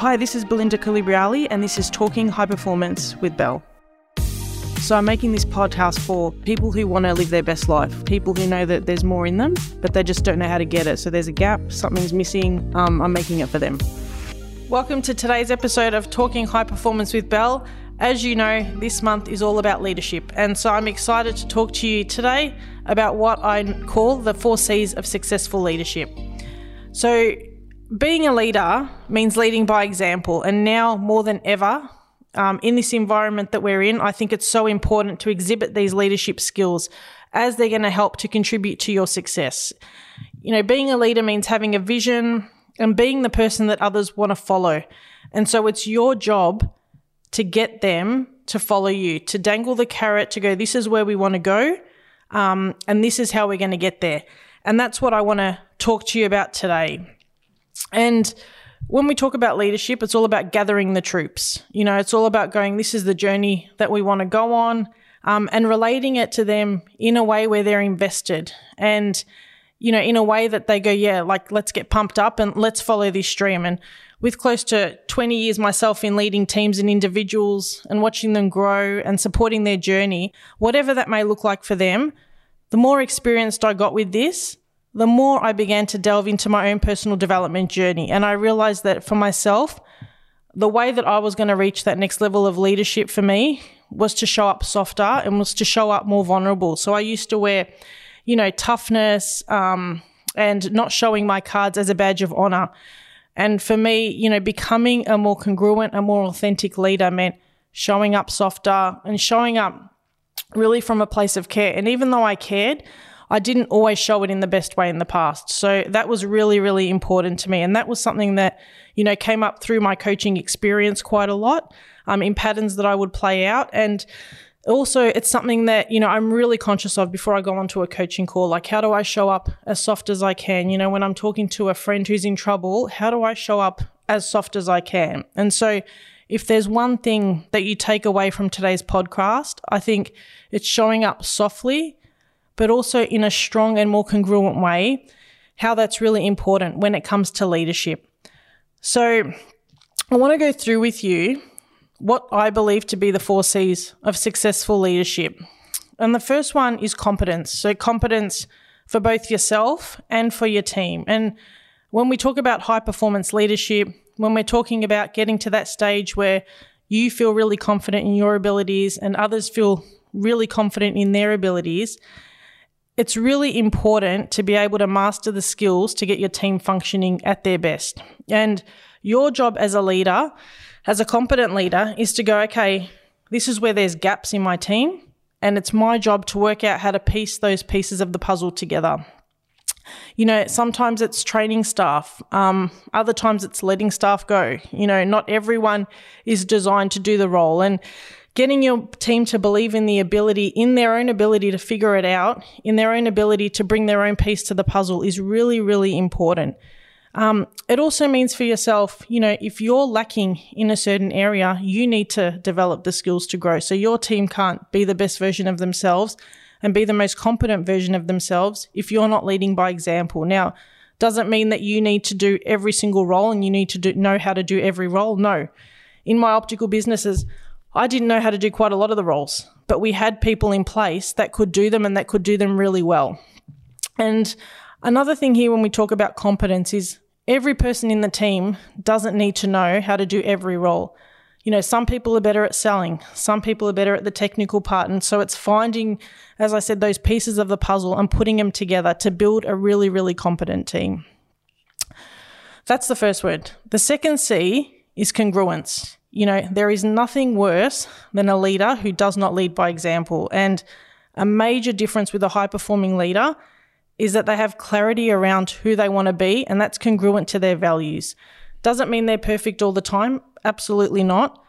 Hi, this is Belinda Colubriale, and this is Talking High Performance with Bell. So, I'm making this podcast for people who want to live their best life, people who know that there's more in them, but they just don't know how to get it. So, there's a gap, something's missing. Um, I'm making it for them. Welcome to today's episode of Talking High Performance with Bell. As you know, this month is all about leadership, and so I'm excited to talk to you today about what I call the four C's of successful leadership. So, being a leader means leading by example, and now more than ever, um, in this environment that we're in, I think it's so important to exhibit these leadership skills as they're going to help to contribute to your success. You know, being a leader means having a vision and being the person that others want to follow. And so it's your job to get them to follow you, to dangle the carrot, to go, this is where we want to go, um, and this is how we're going to get there. And that's what I want to talk to you about today. And when we talk about leadership, it's all about gathering the troops. You know, it's all about going, this is the journey that we want to go on, um, and relating it to them in a way where they're invested and, you know, in a way that they go, yeah, like, let's get pumped up and let's follow this stream. And with close to 20 years myself in leading teams and individuals and watching them grow and supporting their journey, whatever that may look like for them, the more experienced I got with this, the more I began to delve into my own personal development journey. And I realized that for myself, the way that I was going to reach that next level of leadership for me was to show up softer and was to show up more vulnerable. So I used to wear, you know, toughness um, and not showing my cards as a badge of honor. And for me, you know, becoming a more congruent, a more authentic leader meant showing up softer and showing up really from a place of care. And even though I cared, I didn't always show it in the best way in the past. So that was really, really important to me. And that was something that, you know, came up through my coaching experience quite a lot um, in patterns that I would play out. And also, it's something that, you know, I'm really conscious of before I go onto a coaching call. Like, how do I show up as soft as I can? You know, when I'm talking to a friend who's in trouble, how do I show up as soft as I can? And so, if there's one thing that you take away from today's podcast, I think it's showing up softly but also in a strong and more congruent way, how that's really important when it comes to leadership. So, I want to go through with you what I believe to be the four C's of successful leadership. And the first one is competence. So, competence for both yourself and for your team. And when we talk about high performance leadership, when we're talking about getting to that stage where you feel really confident in your abilities and others feel really confident in their abilities, it's really important to be able to master the skills to get your team functioning at their best. And your job as a leader, as a competent leader, is to go, okay, this is where there's gaps in my team. And it's my job to work out how to piece those pieces of the puzzle together. You know, sometimes it's training staff, um, other times it's letting staff go. You know, not everyone is designed to do the role. And getting your team to believe in the ability, in their own ability to figure it out, in their own ability to bring their own piece to the puzzle is really, really important. Um, it also means for yourself, you know, if you're lacking in a certain area, you need to develop the skills to grow. So your team can't be the best version of themselves and be the most competent version of themselves if you're not leading by example. Now, doesn't mean that you need to do every single role and you need to do, know how to do every role. No. In my optical businesses, I didn't know how to do quite a lot of the roles, but we had people in place that could do them and that could do them really well. And another thing here when we talk about competence is every person in the team doesn't need to know how to do every role. You know, some people are better at selling, some people are better at the technical part. And so it's finding, as I said, those pieces of the puzzle and putting them together to build a really, really competent team. That's the first word. The second C is congruence. You know, there is nothing worse than a leader who does not lead by example. And a major difference with a high performing leader is that they have clarity around who they want to be, and that's congruent to their values. Doesn't mean they're perfect all the time, absolutely not.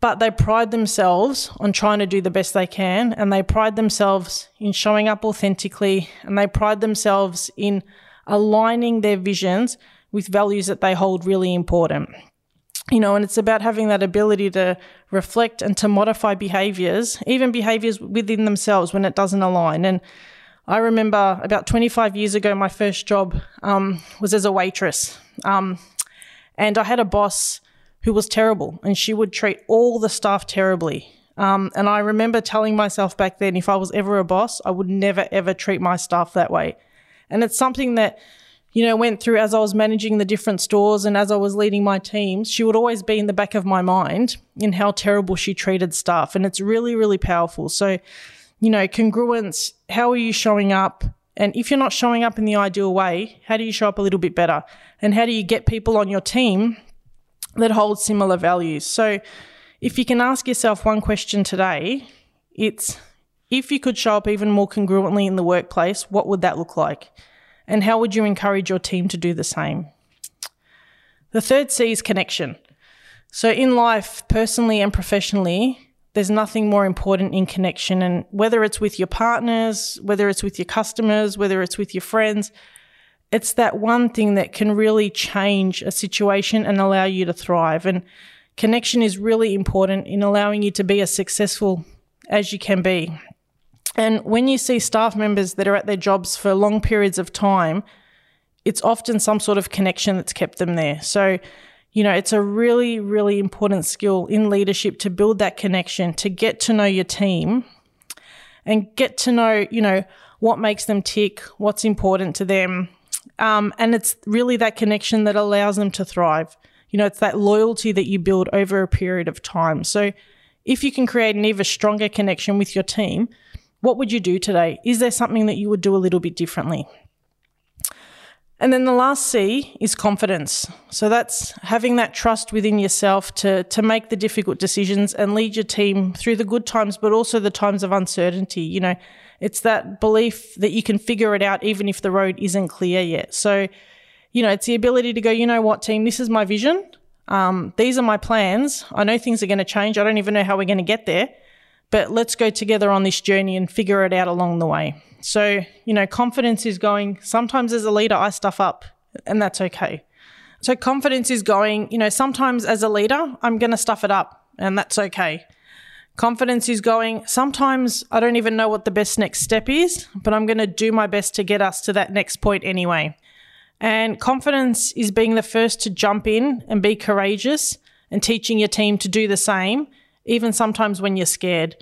But they pride themselves on trying to do the best they can, and they pride themselves in showing up authentically, and they pride themselves in aligning their visions with values that they hold really important you know, and it's about having that ability to reflect and to modify behaviors, even behaviors within themselves when it doesn't align. And I remember about 25 years ago, my first job um, was as a waitress. Um, and I had a boss who was terrible and she would treat all the staff terribly. Um, and I remember telling myself back then if I was ever a boss, I would never, ever treat my staff that way. And it's something that, you know, went through as I was managing the different stores and as I was leading my teams. She would always be in the back of my mind in how terrible she treated staff. And it's really, really powerful. So, you know, congruence, how are you showing up? And if you're not showing up in the ideal way, how do you show up a little bit better? And how do you get people on your team that hold similar values? So, if you can ask yourself one question today, it's if you could show up even more congruently in the workplace, what would that look like? And how would you encourage your team to do the same? The third C is connection. So, in life, personally and professionally, there's nothing more important in connection. And whether it's with your partners, whether it's with your customers, whether it's with your friends, it's that one thing that can really change a situation and allow you to thrive. And connection is really important in allowing you to be as successful as you can be. And when you see staff members that are at their jobs for long periods of time, it's often some sort of connection that's kept them there. So, you know, it's a really, really important skill in leadership to build that connection, to get to know your team and get to know, you know, what makes them tick, what's important to them. Um, and it's really that connection that allows them to thrive. You know, it's that loyalty that you build over a period of time. So if you can create an even stronger connection with your team, what would you do today? Is there something that you would do a little bit differently? And then the last C is confidence. So that's having that trust within yourself to, to make the difficult decisions and lead your team through the good times, but also the times of uncertainty. You know, it's that belief that you can figure it out even if the road isn't clear yet. So, you know, it's the ability to go, you know what, team, this is my vision. Um, these are my plans. I know things are going to change. I don't even know how we're going to get there, but let's go together on this journey and figure it out along the way. So, you know, confidence is going, sometimes as a leader, I stuff up, and that's okay. So, confidence is going, you know, sometimes as a leader, I'm going to stuff it up, and that's okay. Confidence is going, sometimes I don't even know what the best next step is, but I'm going to do my best to get us to that next point anyway. And confidence is being the first to jump in and be courageous and teaching your team to do the same, even sometimes when you're scared.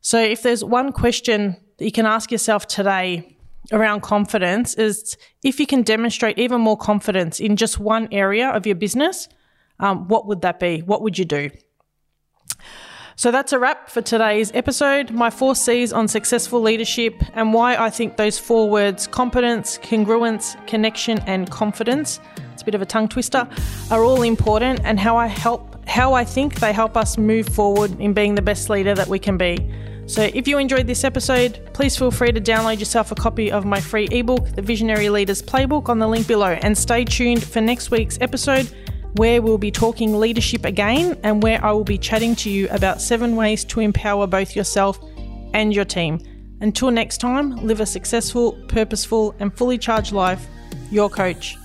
So, if there's one question that you can ask yourself today around confidence is if you can demonstrate even more confidence in just one area of your business, um, what would that be? What would you do? So that's a wrap for today's episode. My four C's on successful leadership and why I think those four words competence, congruence, connection, and confidence it's a bit of a tongue twister are all important and how I help how I think they help us move forward in being the best leader that we can be. So, if you enjoyed this episode, please feel free to download yourself a copy of my free ebook, The Visionary Leaders Playbook, on the link below. And stay tuned for next week's episode, where we'll be talking leadership again and where I will be chatting to you about seven ways to empower both yourself and your team. Until next time, live a successful, purposeful, and fully charged life. Your coach,